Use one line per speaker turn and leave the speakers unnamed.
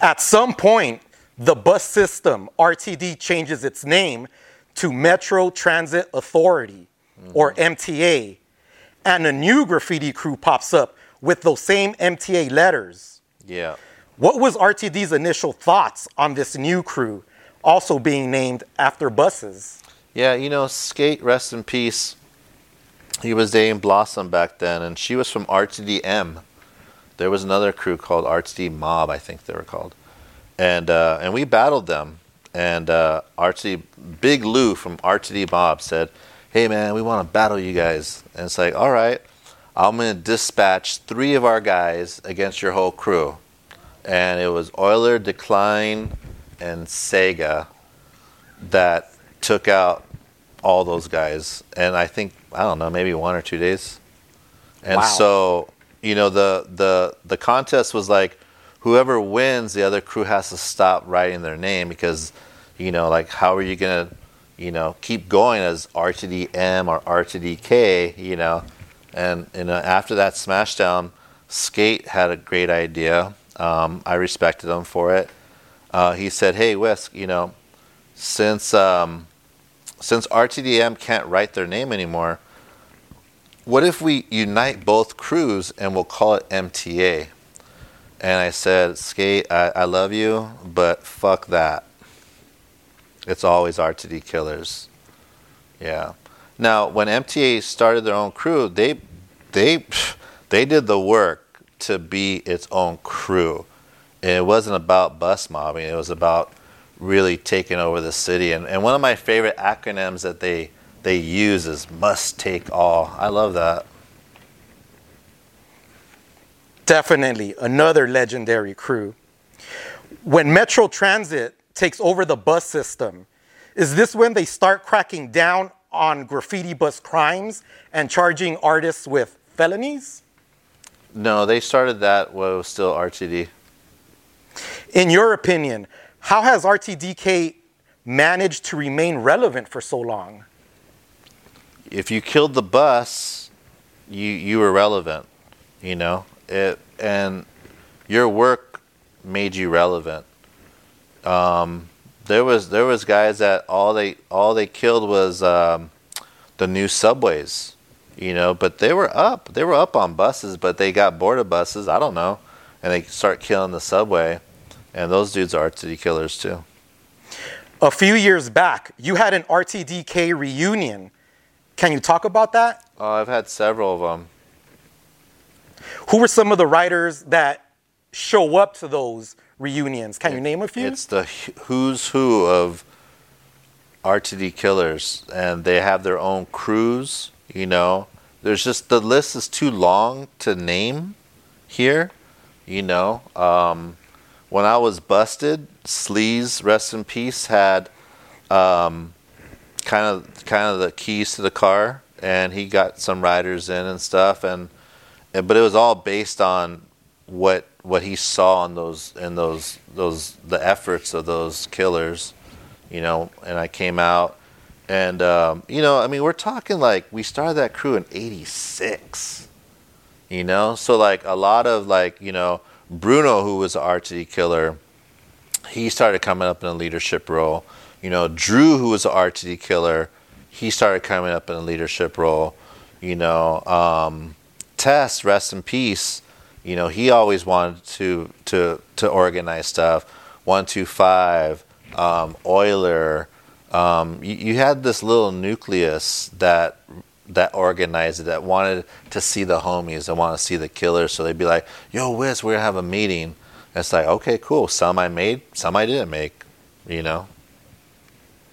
At some point, the bus system, RTD, changes its name to Metro Transit Authority, mm-hmm. or MTA, and a new graffiti crew pops up with those same MTA letters.
Yeah.
What was RTD's initial thoughts on this new crew also being named after buses?
Yeah, you know, Skate, rest in peace. He was dating Blossom back then, and she was from RTDM. There was another crew called RTD Mob, I think they were called, and uh, and we battled them. And uh, RTD Big Lou from RTD Mob said, "Hey man, we want to battle you guys." And it's like, "All right, I'm gonna dispatch three of our guys against your whole crew." And it was Euler, Decline, and Sega that took out all those guys. And I think I don't know, maybe one or two days. And
Wow.
so you know the the the contest was like whoever wins, the other crew has to stop writing their name because you know like how are you gonna you know keep going as RTDM or RTDK you know and you know after that smashdown, Skate had a great idea. Um, I respected him for it. Uh, he said, "Hey, Wisk, you know, since um, since RTDM can't write their name anymore, what if we unite both crews and we'll call it MTA?" And I said, "Skate, I, I love you, but fuck that. It's always RTD Killers." Yeah. Now, when MTA started their own crew, they they they did the work to be its own crew. And it wasn't about bus mobbing. It was about really taking over the city. And, and one of my favorite acronyms that they they use is must take all. I love that.
Definitely another legendary crew. When Metro Transit takes over the bus system, is this when they start cracking down on graffiti bus crimes and charging artists with felonies?
No, they started that while it was still RTD.
In your opinion, how has RTDK managed to remain relevant for so long?
If you killed the bus, you you were relevant, you know. It and your work made you relevant. Um, there was there was guys that all they all they killed was um, the new subways, you know. But they were up, they were up on buses, but they got bored of buses. I don't know, and they start killing the subway, and those dudes are RTD killers too.
A few years back, you had an RTDK reunion. Can you talk about that?
Oh, I've had several of them.
Who were some of the writers that show up to those reunions? Can you name a few?
It's the who's who of RTD killers, and they have their own crews. You know, there's just the list is too long to name here. You know, um, when I was busted, Sleaze, rest in peace, had um, kind of kind of the keys to the car, and he got some riders in and stuff, and, and but it was all based on what what he saw in those in those those the efforts of those killers, you know. And I came out, and um, you know, I mean, we're talking like we started that crew in '86, you know. So like a lot of like you know Bruno, who was an RTD killer, he started coming up in a leadership role. You know, Drew, who was an RTD killer, he started coming up in a leadership role. You know, um, Tess, rest in peace. You know, he always wanted to to to organize stuff. One two five, um, Euler. Um, you, you had this little nucleus that that organized it, that wanted to see the homies, that want to see the killers. So they'd be like, "Yo, Wiz, we're gonna have a meeting." And it's like, okay, cool. Some I made, some I didn't make. You know.